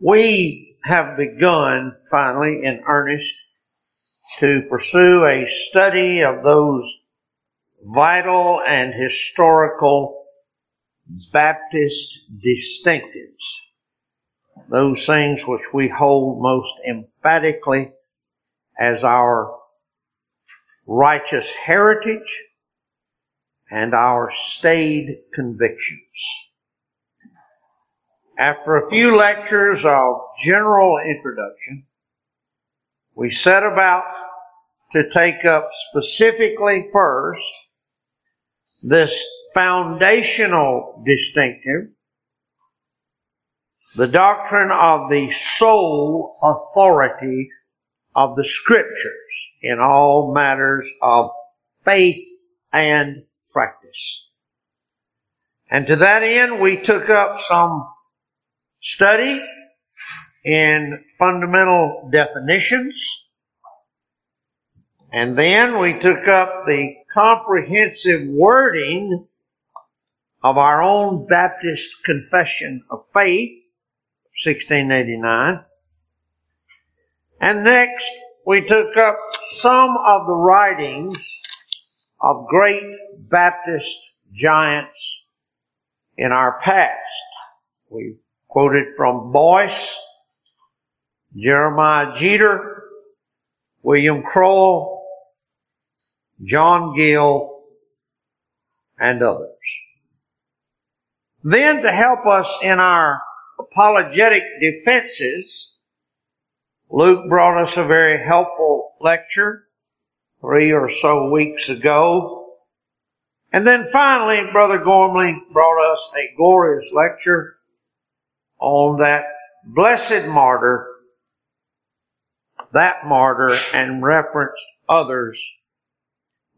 We have begun finally in earnest to pursue a study of those vital and historical Baptist distinctives. Those things which we hold most emphatically as our righteous heritage and our staid convictions. After a few lectures of general introduction, we set about to take up specifically first this foundational distinctive, the doctrine of the sole authority of the scriptures in all matters of faith and practice. And to that end, we took up some study in fundamental definitions. And then we took up the comprehensive wording of our own Baptist Confession of Faith, 1689. And next, we took up some of the writings of great Baptist giants in our past. We quoted from Boyce, Jeremiah Jeter, William Crowell, John Gill, and others. Then to help us in our apologetic defenses, Luke brought us a very helpful lecture three or so weeks ago. And then finally, Brother Gormley brought us a glorious lecture on that blessed martyr, that martyr, and referenced others,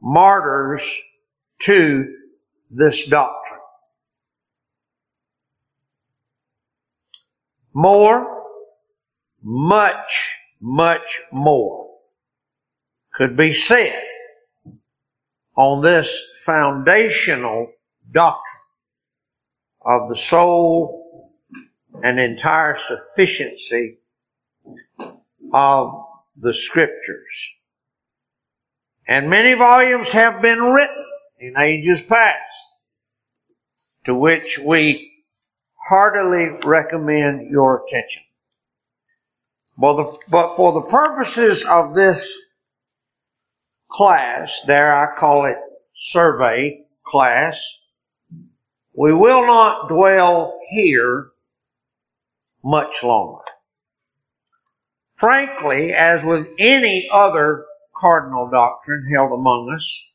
martyrs to this doctrine. More, much, much more could be said on this foundational doctrine of the sole and entire sufficiency of the scriptures. And many volumes have been written in ages past to which we heartily recommend your attention. But for the purposes of this class, there I call it survey class, we will not dwell here much longer. Frankly, as with any other cardinal doctrine held among us,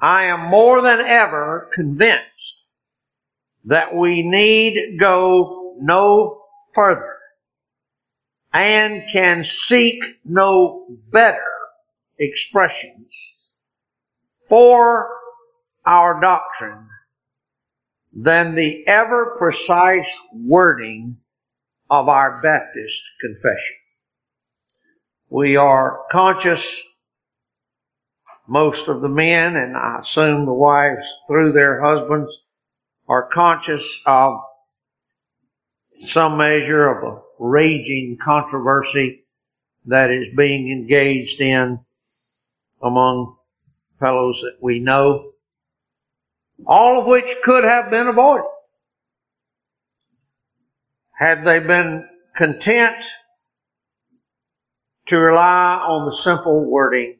I am more than ever convinced that we need go no further and can seek no better expressions for our doctrine than the ever precise wording of our Baptist confession. We are conscious, most of the men, and I assume the wives through their husbands, are conscious of some measure of a raging controversy that is being engaged in among fellows that we know, all of which could have been avoided had they been content to rely on the simple wording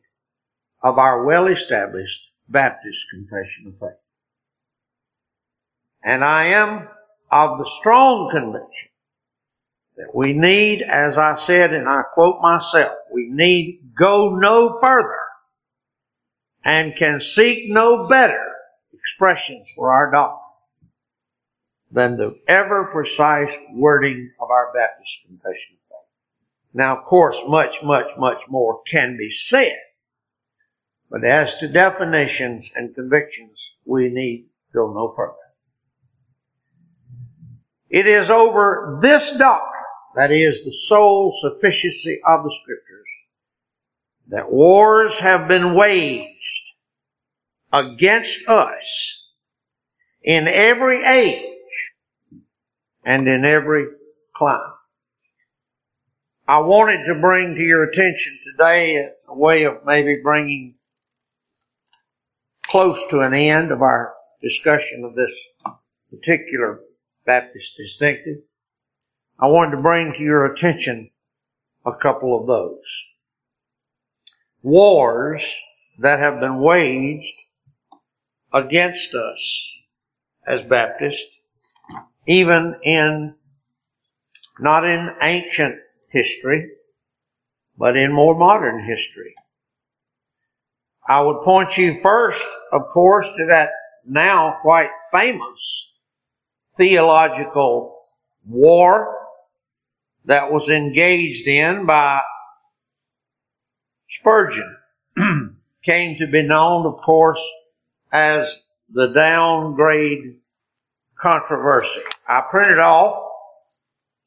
of our well established Baptist confession of faith. And I am of the strong conviction that we need, as I said, and I quote myself, we need go no further and can seek no better expressions for our doctrine than the ever precise wording of our Baptist confession of faith. Now, of course, much, much, much more can be said. But as to definitions and convictions, we need go no further. It is over this doctrine, that is the sole sufficiency of the scriptures, that wars have been waged against us in every age and in every clime. I wanted to bring to your attention today a way of maybe bringing close to an end of our discussion of this particular Baptist distinctive. I wanted to bring to your attention a couple of those. Wars that have been waged against us as Baptists, even in, not in ancient history, but in more modern history. I would point you first, of course, to that now quite famous theological war that was engaged in by Spurgeon. Came to be known, of course, as the downgrade controversy. I printed off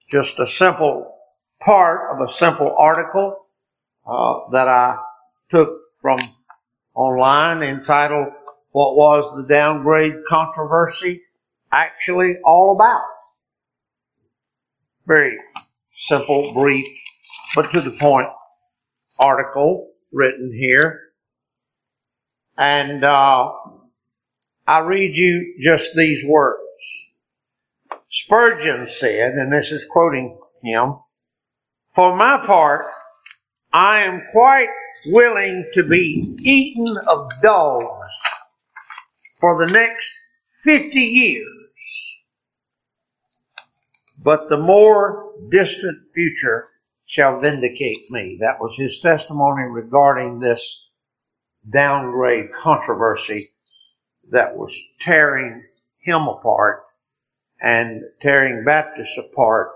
just a simple part of a simple article uh, that I took from online entitled What Was the Downgrade Controversy Actually All About? Very simple, brief, but to the point article written here. And uh, I read you just these words. Spurgeon said, and this is quoting him, For my part, I am quite willing to be eaten of dogs for the next 50 years. But the more distant future shall vindicate me. That was his testimony regarding this downgrade controversy that was tearing him apart and tearing Baptists apart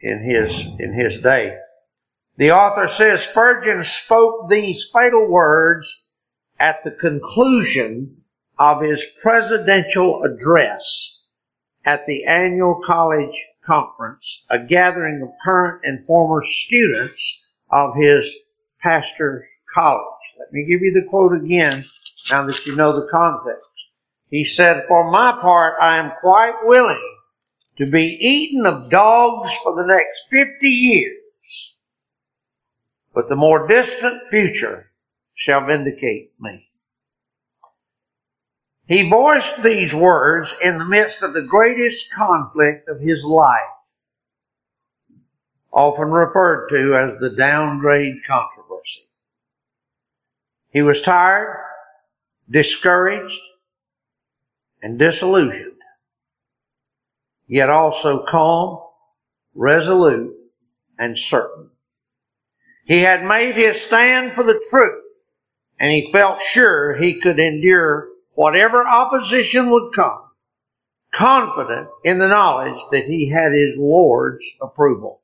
in his, in his day. The author says Spurgeon spoke these fatal words at the conclusion of his presidential address at the annual college conference, a gathering of current and former students of his pastor's college. Let me give you the quote again now that you know the context. He said, For my part, I am quite willing to be eaten of dogs for the next 50 years, but the more distant future shall vindicate me. He voiced these words in the midst of the greatest conflict of his life, often referred to as the downgrade controversy. He was tired, discouraged, and disillusioned, yet also calm, resolute, and certain. He had made his stand for the truth, and he felt sure he could endure whatever opposition would come, confident in the knowledge that he had his Lord's approval.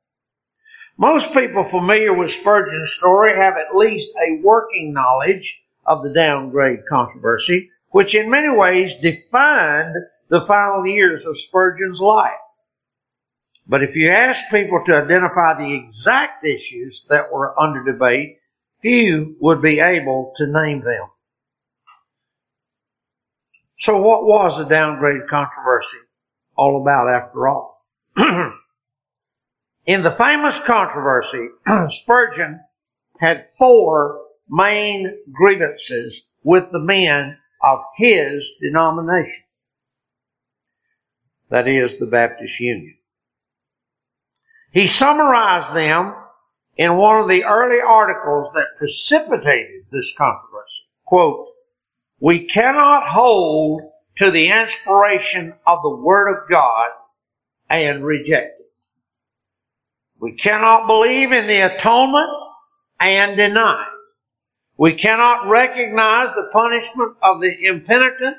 Most people familiar with Spurgeon's story have at least a working knowledge of the downgrade controversy, which in many ways defined the final years of Spurgeon's life. But if you ask people to identify the exact issues that were under debate, few would be able to name them. So what was the downgrade controversy all about after all? In the famous controversy, Spurgeon had four main grievances with the men of his denomination. That is the Baptist Union. He summarized them in one of the early articles that precipitated this controversy. Quote, we cannot hold to the inspiration of the Word of God and reject it. We cannot believe in the atonement and deny it. We cannot recognize the punishment of the impenitent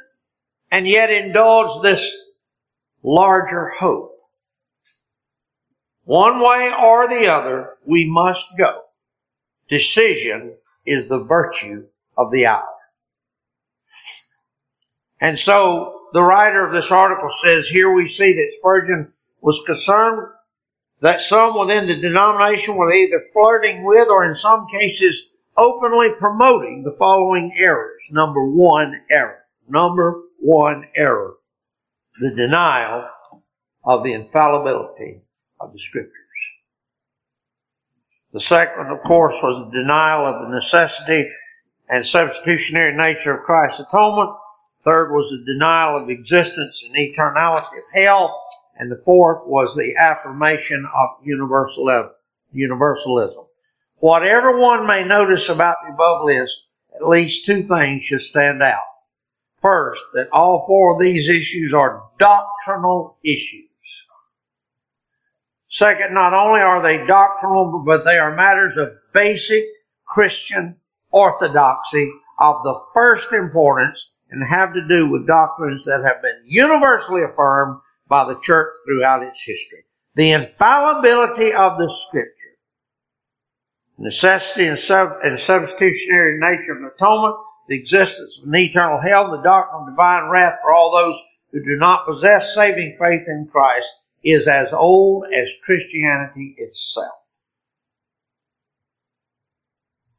and yet indulge this larger hope. One way or the other, we must go. Decision is the virtue of the hour. And so the writer of this article says here we see that Spurgeon was concerned that some within the denomination were either flirting with or in some cases openly promoting the following errors. Number one error. Number one error. The denial of the infallibility of the Scriptures. The second, of course, was the denial of the necessity and substitutionary nature of Christ's atonement. Third was the denial of existence and eternality of hell. And the fourth was the affirmation of universalism. Whatever one may notice about the above list, at least two things should stand out. First, that all four of these issues are doctrinal issues. Second, not only are they doctrinal, but they are matters of basic Christian orthodoxy of the first importance and have to do with doctrines that have been universally affirmed by the church throughout its history. The infallibility of the scripture, necessity and, sub- and substitutionary nature of atonement, the existence of an eternal hell, the doctrine of divine wrath for all those who do not possess saving faith in Christ, is as old as Christianity itself.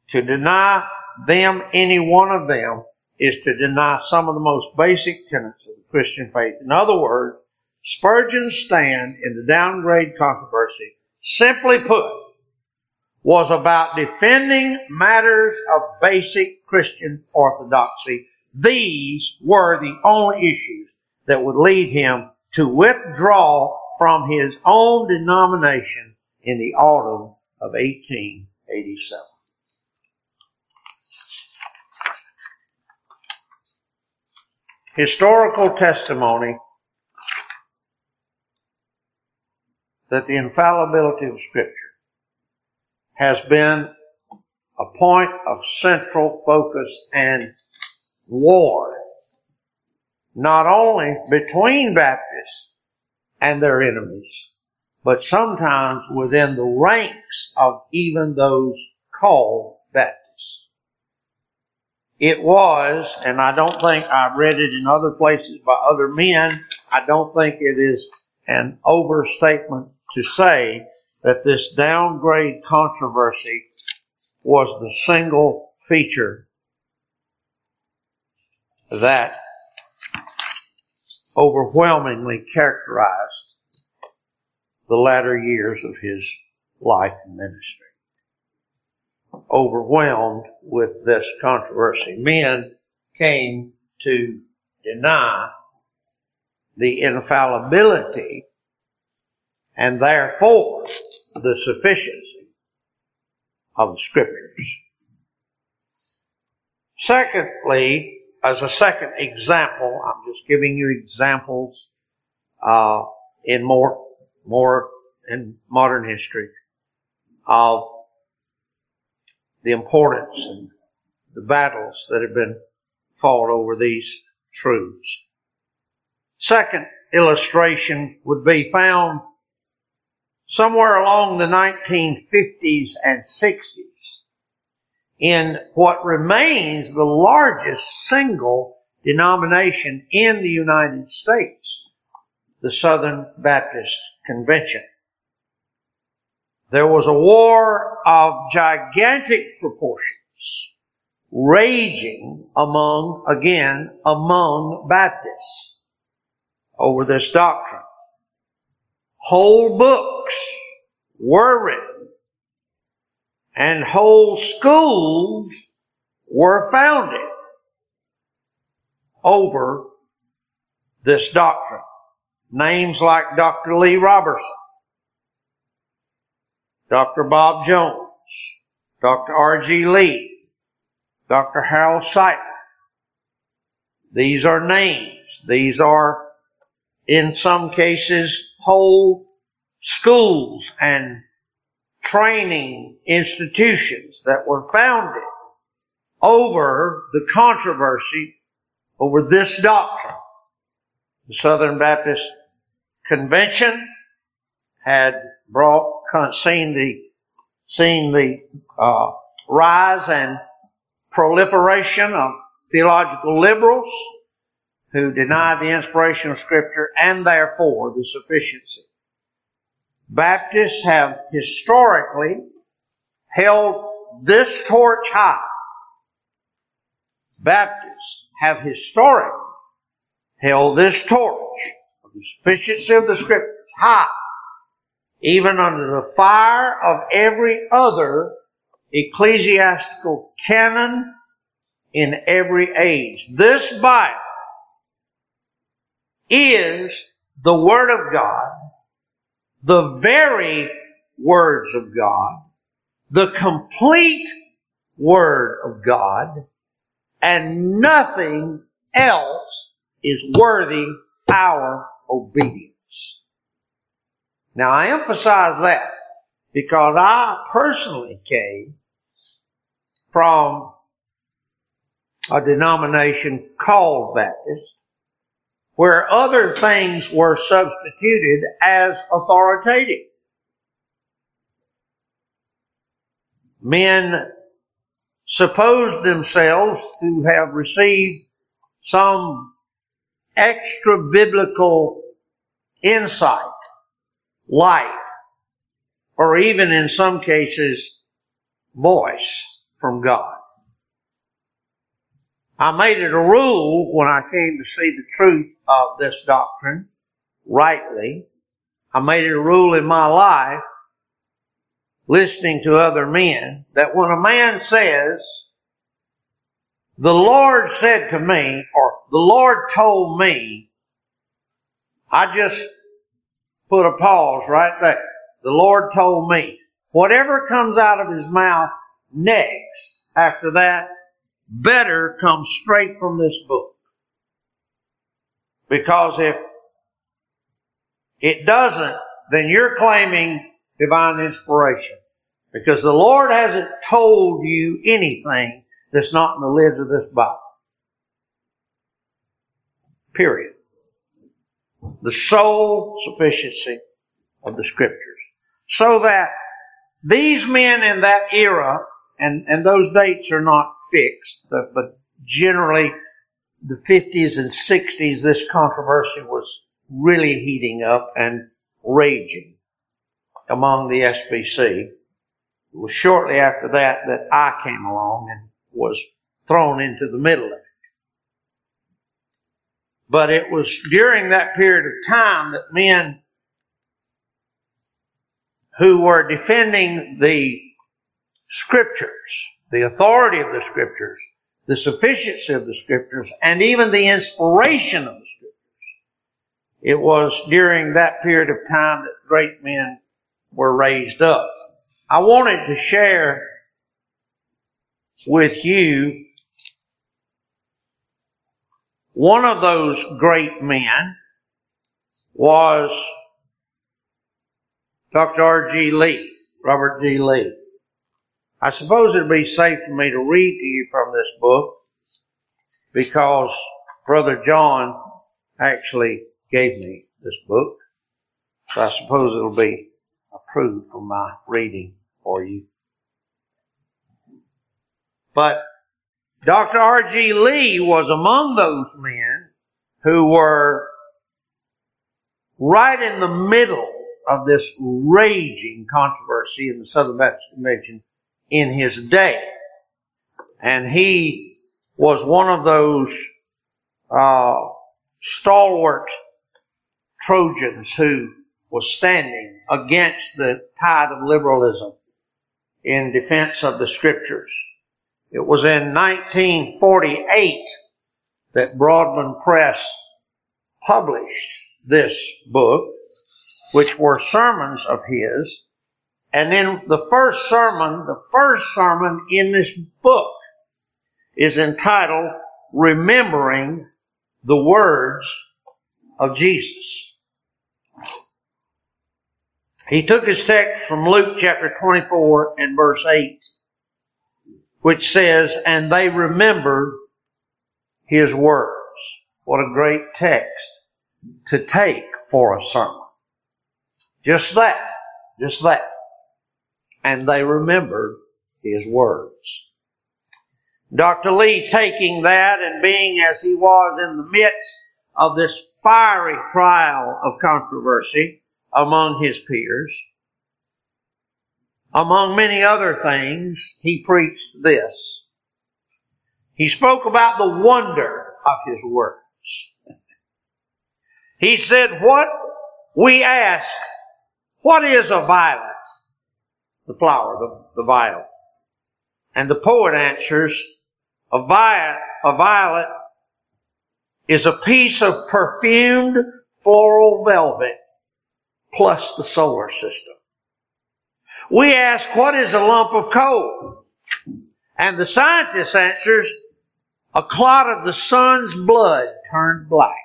To deny them, any one of them, is to deny some of the most basic tenets of the Christian faith. In other words, Spurgeon's stand in the downgrade controversy, simply put, was about defending matters of basic Christian orthodoxy. These were the only issues that would lead him to withdraw from his own denomination in the autumn of 1887. Historical testimony that the infallibility of Scripture has been a point of central focus and war, not only between Baptists and their enemies, but sometimes within the ranks of even those called Baptists. It was, and I don't think I've read it in other places by other men, I don't think it is an overstatement to say that this downgrade controversy was the single feature that overwhelmingly characterized the latter years of his life and ministry. Overwhelmed with this controversy, men came to deny the infallibility and therefore the sufficiency of the scriptures. Secondly, as a second example, I'm just giving you examples uh, in more more in modern history of the importance and the battles that have been fought over these truths. Second illustration would be found somewhere along the 1950s and 60s in what remains the largest single denomination in the United States, the Southern Baptist Convention. There was a war of gigantic proportions raging among, again, among Baptists over this doctrine. Whole books were written and whole schools were founded over this doctrine. Names like Dr. Lee Roberson, Dr. Bob Jones, Dr. R.G. Lee, Dr. Harold Sightler. These are names. These are, in some cases, whole schools and training institutions that were founded over the controversy over this doctrine. The Southern Baptist Convention had brought, seen the, seen the uh, rise and proliferation of theological liberals who deny the inspiration of Scripture and therefore the sufficiency Baptists have historically held this torch high. Baptists have historically held this torch of the sufficiency of the scriptures high even under the fire of every other ecclesiastical canon in every age. This Bible is the Word of God, the very words of God, the complete Word of God, and nothing else is worthy our obedience. Now I emphasize that because I personally came from a denomination called Baptist where other things were substituted as authoritative. Men supposed themselves to have received some extra biblical insight, light, or even in some cases, voice from God. I made it a rule when I came to see the truth of this doctrine rightly. I made it a rule in my life, listening to other men, that when a man says, the Lord said to me, or the Lord told me, I just put a pause right there. The Lord told me. Whatever comes out of his mouth next after that better come straight from this book. Because if it doesn't, then you're claiming divine inspiration. Because the Lord hasn't told you anything that's not in the lids of this Bible. Period. The sole sufficiency of the scriptures. So that these men in that era, and, and those dates are not fixed, but, generally the 50s and 60s, this controversy was really heating up and raging among the SBC. It was shortly after that that I came along and was thrown into the middle of it. But it was during that period of time that men who were defending the scriptures, the authority of the scriptures, the sufficiency of the scriptures, and even the inspiration of the scriptures. It was during that period of time that great men were raised up. I wanted to share with you one of those great men was Dr. R.G. Lee, Robert G. Lee. I suppose it'd be safe for me to read to you from this book because Brother John actually gave me this book. So I suppose it'll be approved for my reading for you. But Dr. R.G. Lee was among those men who were right in the middle of this raging controversy in the Southern Baptist Convention in his day. And he was one of those uh, stalwart Trojans who was standing against the tide of liberalism in defense of the scriptures. It was in 1948 that Broadman Press published this book, which were sermons of his. And then the first sermon, the first sermon in this book is entitled Remembering the Words of Jesus. He took his text from Luke chapter 24 and verse 8 which says, and they remembered his words. What a great text to take for a sermon. Just that. Just that. And they remembered his words. Dr. Lee taking that and being as he was in the midst of this fiery trial of controversy among his peers, among many other things, he preached this. He spoke about the wonder of his words. He said, what we ask, What is a violet? The flower, the, the violet. And the poet answers, a violet, a violet is a piece of perfumed floral velvet plus the solar system. We ask, what is a lump of coal? And the scientist answers, a clot of the sun's blood turned black.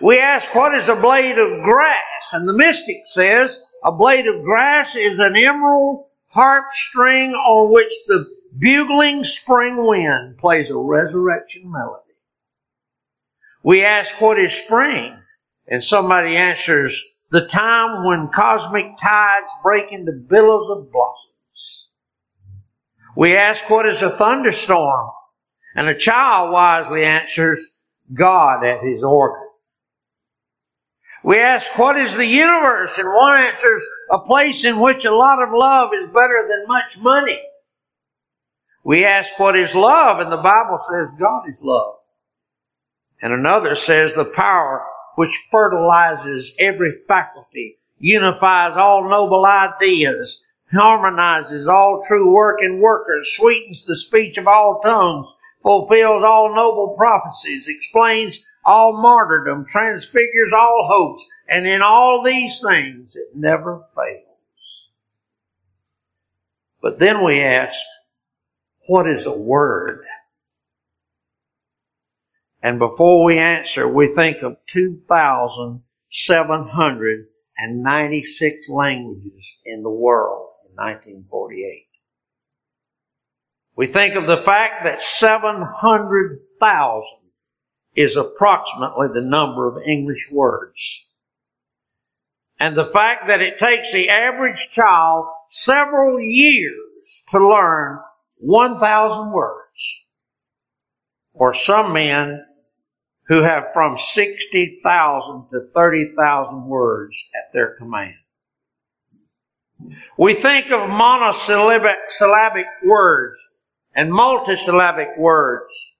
We ask, what is a blade of grass? And the mystic says, a blade of grass is an emerald harp string on which the bugling spring wind plays a resurrection melody. We ask, what is spring? And somebody answers, the time when cosmic tides break into billows of blossoms. We ask, what is a thunderstorm? And a child wisely answers, God at his organ. We ask, what is the universe? And one answers, a place in which a lot of love is better than much money. We ask, what is love? And the Bible says, God is love. And another says, the power which fertilizes every faculty, unifies all noble ideas, harmonizes all true work and workers, sweetens the speech of all tongues, fulfills all noble prophecies, explains all martyrdom, transfigures all hopes, and in all these things it never fails. But then we ask, what is a word? And before we answer, we think of 2,796 languages in the world in 1948. We think of the fact that 700,000 is approximately the number of English words. And the fact that it takes the average child several years to learn 1,000 words. Or some men who have from 60,000 to 30,000 words at their command. We think of monosyllabic syllabic words and multisyllabic words,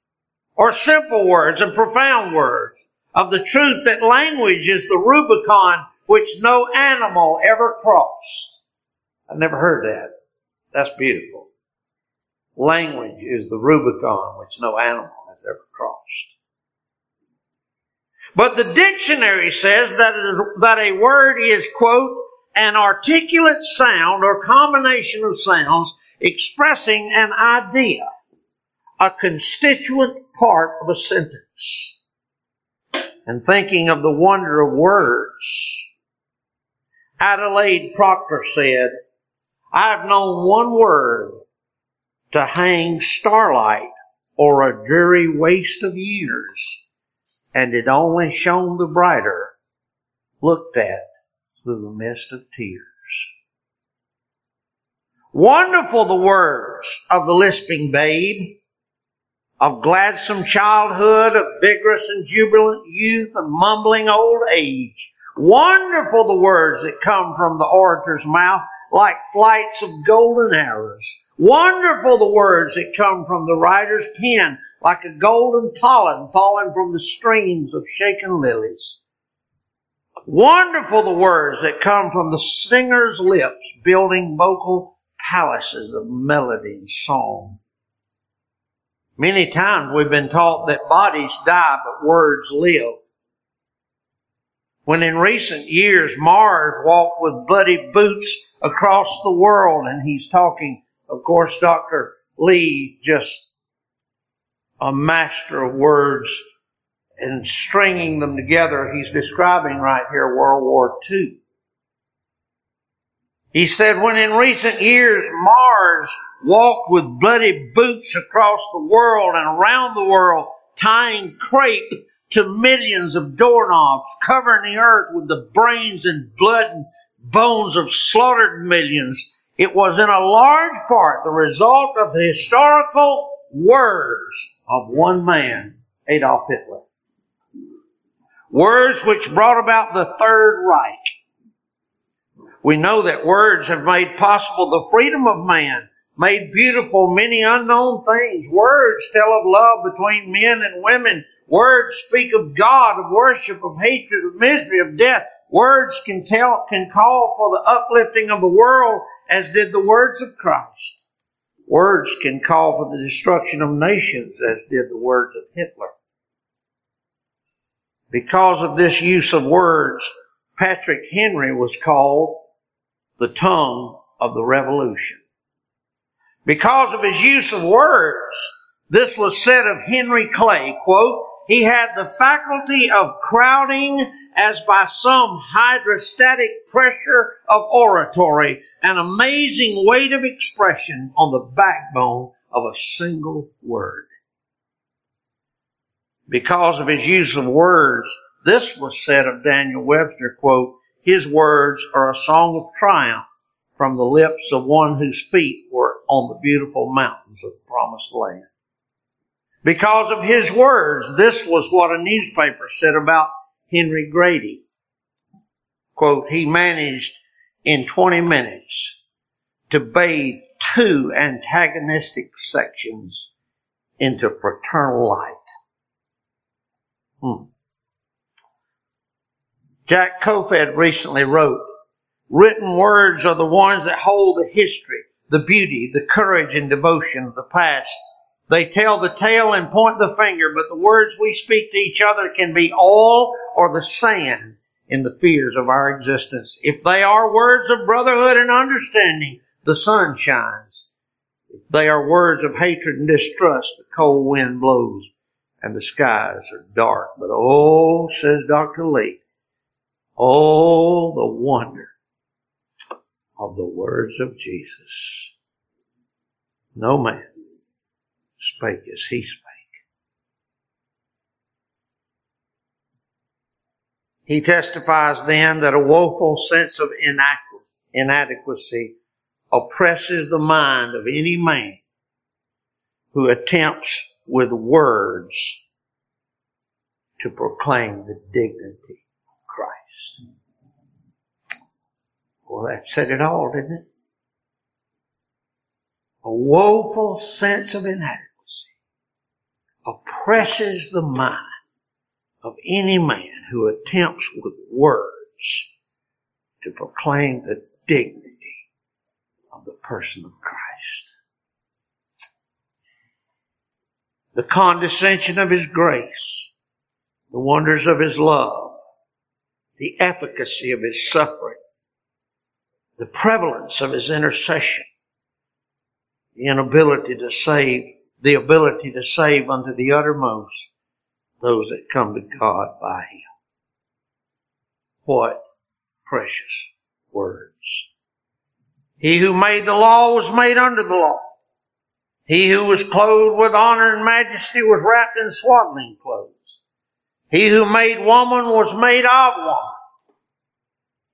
or simple words and profound words, of the truth that language is the Rubicon which no animal ever crossed. I've never heard that. That's beautiful. Language is the Rubicon which no animal has ever crossed. But the dictionary says that, that a word is, quote, an articulate sound or combination of sounds expressing an idea, a constituent part of a sentence. And thinking of the wonder of words, Adelaide Procter said, I've known one word to hang starlight or a dreary waste of years and it only shone the brighter looked at through the mist of tears. Wonderful the words of the lisping babe, of gladsome childhood, of vigorous and jubilant youth, and mumbling old age. Wonderful the words that come from the orator's mouth like flights of golden arrows. Wonderful the words that come from the writer's pen like a golden pollen falling from the streams of shaken lilies. Wonderful the words that come from the singer's lips, building vocal palaces of melody and song. Many times we've been taught that bodies die, but words live. When in recent years Mars walked with bloody boots across the world and he's talking, of course, Dr. Lee just a master of words and stringing them together. He's describing right here World War II. He said, when in recent years Mars walked with bloody boots across the world and around the world, tying crepe to millions of doorknobs, covering the earth with the brains and blood and bones of slaughtered millions, it was in a large part the result of the historical words of one man, Adolf Hitler. Words which brought about the Third Reich. We know that words have made possible the freedom of man, made beautiful many unknown things. Words tell of love between men and women. Words speak of God, of worship, of hatred, of misery, of death. Words can tell, can call for the uplifting of the world as did the words of Christ. Words can call for the destruction of nations as did the words of Hitler. Because of this use of words, Patrick Henry was called the tongue of the revolution. Because of his use of words, this was said of Henry Clay, quote, he had the faculty of crowding as by some hydrostatic pressure of oratory, an amazing weight of expression on the backbone of a single word. Because of his use of words, this was said of Daniel Webster, quote, his words are a song of triumph from the lips of one whose feet were on the beautiful mountains of the promised land. Because of his words, this was what a newspaper said about Henry Grady. Quote, he managed in 20 minutes to bathe two antagonistic sections into fraternal light. Hmm. Jack Kofoed recently wrote, written words are the ones that hold the history, the beauty, the courage and devotion of the past they tell the tale and point the finger, but the words we speak to each other can be all or the sand in the fears of our existence. If they are words of brotherhood and understanding, the sun shines. If they are words of hatred and distrust, the cold wind blows and the skies are dark. But oh, says Dr. Lee, oh, the wonder of the words of Jesus. No man spake as he spake. He testifies then that a woeful sense of inadequacy oppresses the mind of any man who attempts with words to proclaim the dignity of Christ. Well, that said it all, didn't it? A woeful sense of inadequacy oppresses the mind of any man who attempts with words to proclaim the dignity of the person of Christ. The condescension of His grace, the wonders of His love, the efficacy of His suffering, the prevalence of His intercession, the inability to save the ability to save unto the uttermost those that come to God by Him. What precious words. He who made the law was made under the law. He who was clothed with honor and majesty was wrapped in swaddling clothes. He who made woman was made of woman.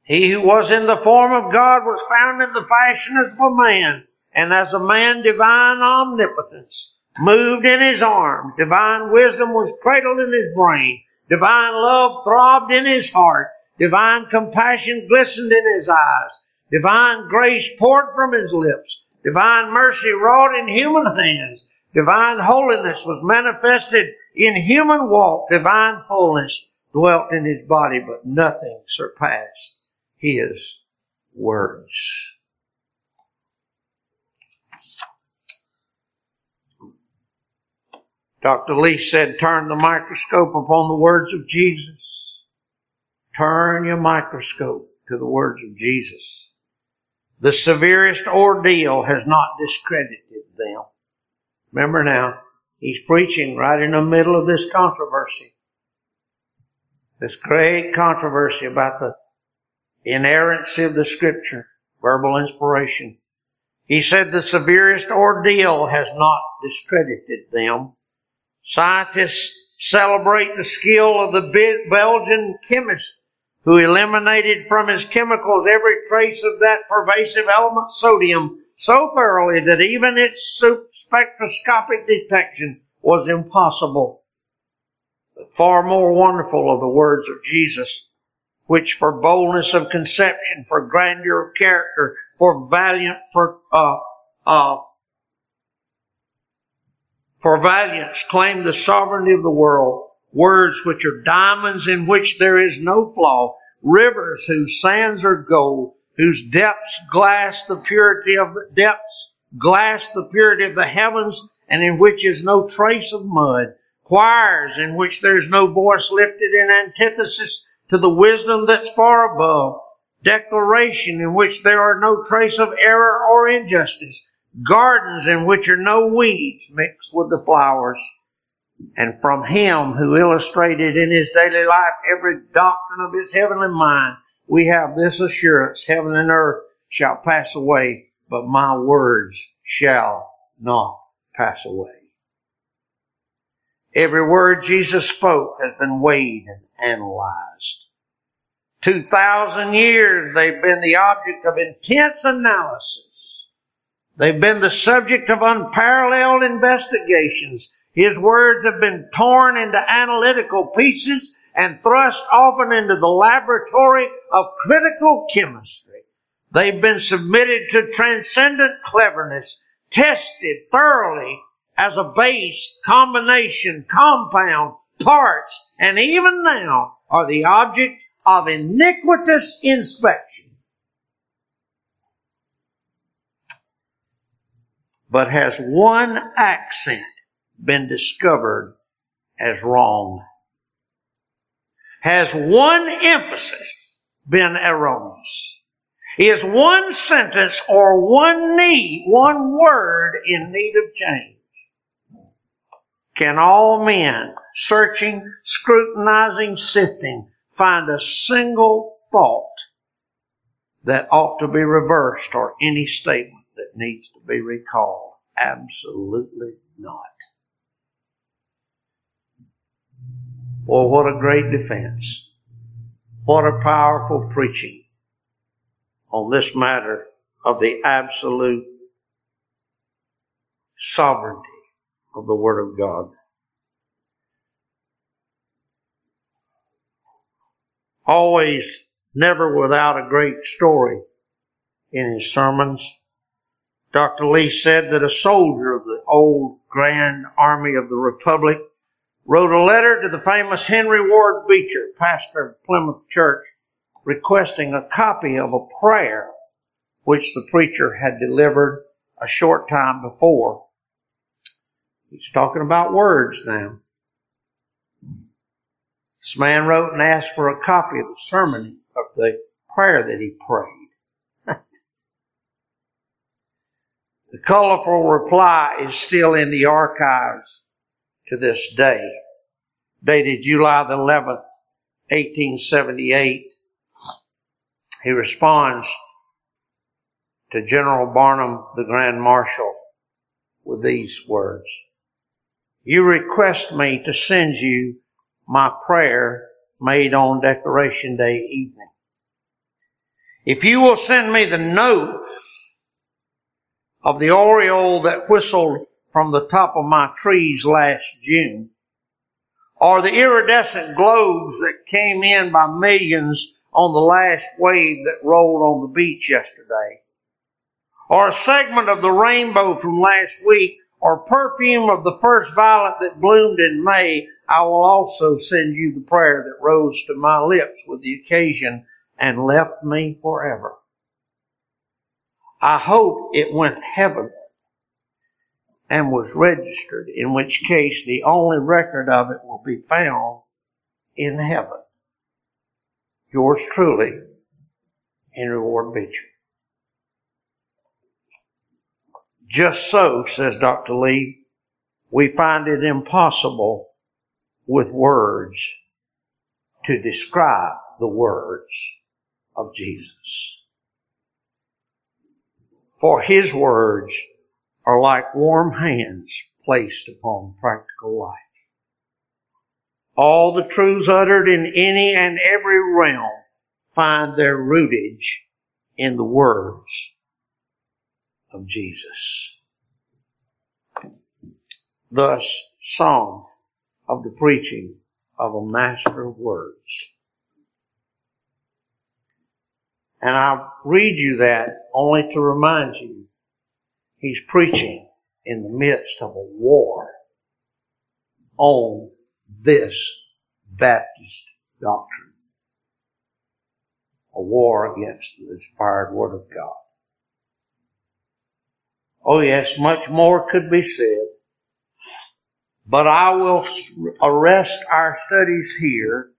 He who was in the form of God was found in the fashion as a man, and as a man divine omnipotence moved in his arms. Divine wisdom was cradled in his brain. Divine love throbbed in his heart. Divine compassion glistened in his eyes. Divine grace poured from his lips. Divine mercy wrought in human hands. Divine holiness was manifested in human walk. Divine fullness dwelt in his body, but nothing surpassed his words. Dr. Lee said, turn the microscope upon the words of Jesus. Turn your microscope to the words of Jesus. The severest ordeal has not discredited them. Remember now, he's preaching right in the middle of this controversy. This great controversy about the inerrancy of the scripture, verbal inspiration. He said the severest ordeal has not discredited them. Scientists celebrate the skill of the Belgian chemist who eliminated from his chemicals every trace of that pervasive element sodium so thoroughly that even its spectroscopic detection was impossible. But far more wonderful are the words of Jesus, which for boldness of conception, for grandeur of character, for valiant, for, uh, uh, for valiance claim the sovereignty of the world, words which are diamonds in which there is no flaw, rivers whose sands are gold, whose depths glass the purity of the depths, glass the purity of the heavens, and in which is no trace of mud, choirs in which there's no voice lifted in antithesis to the wisdom that's far above, declaration in which there are no trace of error or injustice, gardens in which are no weeds mixed with the flowers. And from him who illustrated in his daily life every doctrine of his heavenly mind, we have this assurance, heaven and earth shall pass away, but my words shall not pass away. Every word Jesus spoke has been weighed and analyzed. 2,000 years they've been the object of intense analysis. They've been the subject of unparalleled investigations. His words have been torn into analytical pieces and thrust often into the laboratory of critical chemistry. They've been submitted to transcendent cleverness, tested thoroughly as a base, combination, compound, parts, and even now are the object of iniquitous inspection. But has one accent been discovered as wrong? Has one emphasis been erroneous? Is one sentence or one need, one word in need of change? Can all men, searching, scrutinizing, sifting, find a single thought that ought to be reversed or any statement that needs to be recalled? Absolutely not. Well, what a great defense. What a powerful preaching on this matter of the absolute sovereignty of the Word of God. Always, never without a great story in his sermons. Dr. Lee said that a soldier of the old Grand Army of the Republic wrote a letter to the famous Henry Ward Beecher, pastor of Plymouth Church, requesting a copy of a prayer which the preacher had delivered a short time before He's talking about words now. This man wrote and asked for a copy of the sermon of the prayer that he prayed. the colorful reply is still in the archives to this day, dated July the 11th, 1878. He responds to General Barnum, the Grand Marshal, with these words. You request me to send you my prayer made on Decoration Day evening. If you will send me the notes of the oriole that whistled from the top of my trees last June, or the iridescent globes that came in by millions on the last wave that rolled on the beach yesterday, or a segment of the rainbow from last week or perfume of the first violet that bloomed in May, I will also send you the prayer that rose to my lips with the occasion and left me forever. I hope it went heaven and was registered, in which case the only record of it will be found in heaven. Yours truly, Henry Ward Beecher. Just so, says Dr. Lee, we find it impossible with words to describe the words of Jesus. For his words are like warm hands placed upon practical life. All the truths uttered in any and every realm find their rootage in the words of Jesus. Thus, song of the preaching of a master of words. And I read you that only to remind you he's preaching in the midst of a war on this Baptist doctrine. a war against the inspired Word of God. Oh yes, much more could be said, but I will arrest our studies here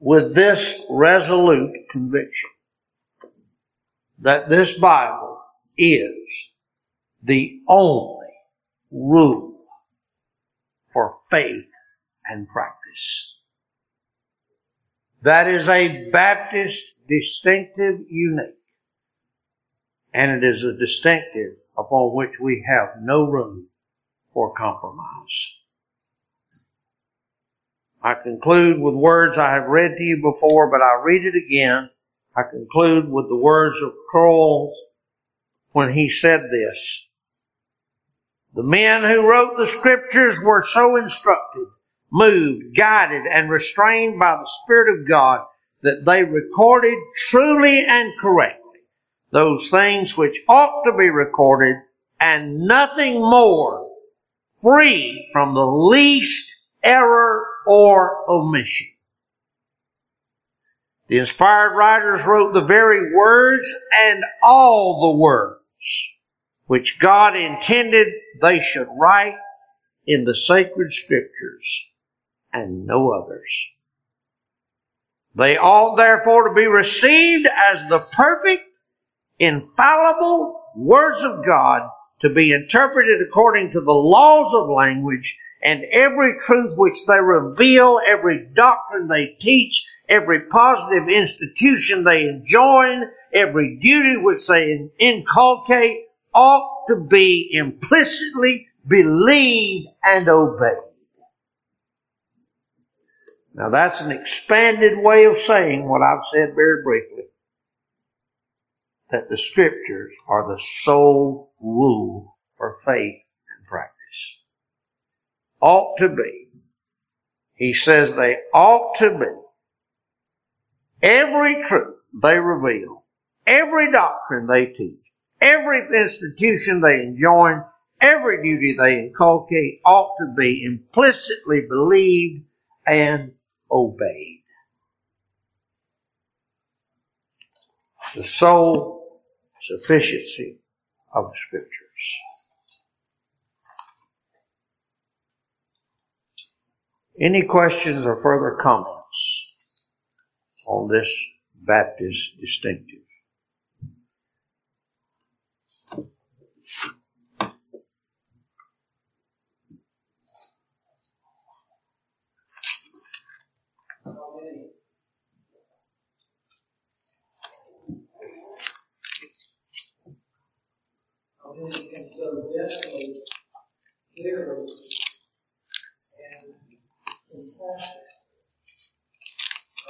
with this resolute conviction that this Bible is the only rule for faith and practice. That is a Baptist distinctive unique. And it is a distinctive upon which we have no room for compromise. I conclude with words I have read to you before, but I read it again. I conclude with the words of Crowell when he said this. The men who wrote the scriptures were so instructed, moved, guided, and restrained by the Spirit of God that they recorded truly and correctly those things which ought to be recorded and nothing more free from the least error or omission. The inspired writers wrote the very words and all the words which God intended they should write in the sacred scriptures and no others. They ought therefore to be received as the perfect, infallible words of God to be interpreted according to the laws of language and every truth which they reveal, every doctrine they teach, every positive institution they enjoin, every duty which they inculcate ought to be implicitly believed and obeyed. Now that's an expanded way of saying what I've said very briefly. That the scriptures are the sole rule for faith and practice. Ought to be. He says they ought to be. Every truth they reveal, every doctrine they teach, every institution they enjoin, every duty they inculcate ought to be implicitly believed and obeyed. The sole sufficiency of the scriptures. Any questions or further comments on this Baptist distinctive? And so definitely clearly and compassion.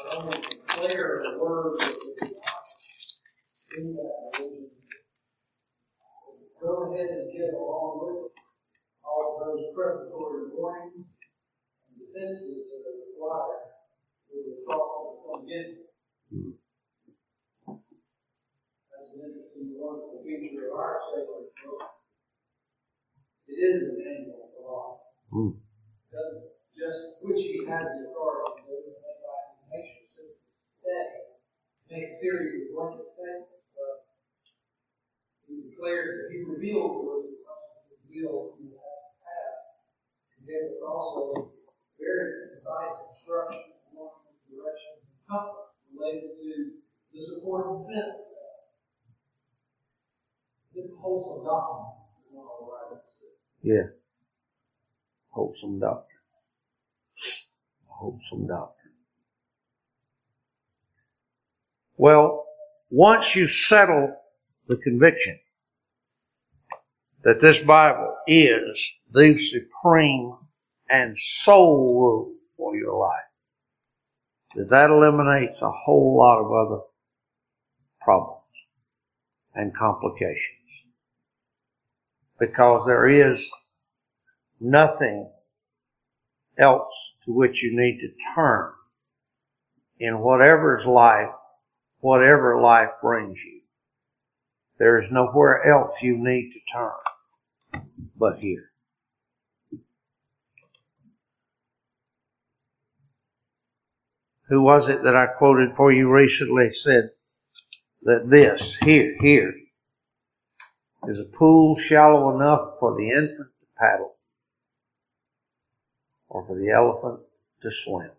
Not only declare the word of God in that religion, go ahead and get along with it all those preparatory warnings and defenses that are required for the assault to come in. That's an interesting, wonderful feature of our sacred book. It is a manual for law. Mm. Doesn't just which he has the authority to do by information, simply say, make a series of blanket statements, but he declared, that he revealed to us as much as he reveals we have to have. And gave us also very concise instruction, warnings, direction, and comfort related to the support and defense of. This wholesome the. Yeah. Wholesome doctrine. Wholesome doctrine. Well, once you settle the conviction that this Bible is the supreme and sole rule for your life, that that eliminates a whole lot of other problems and complications because there is nothing else to which you need to turn in whatever's life, whatever life brings you. There is nowhere else you need to turn but here. who was it that I quoted for you recently said that this here, here is a pool shallow enough for the infant to paddle or for the elephant to swim.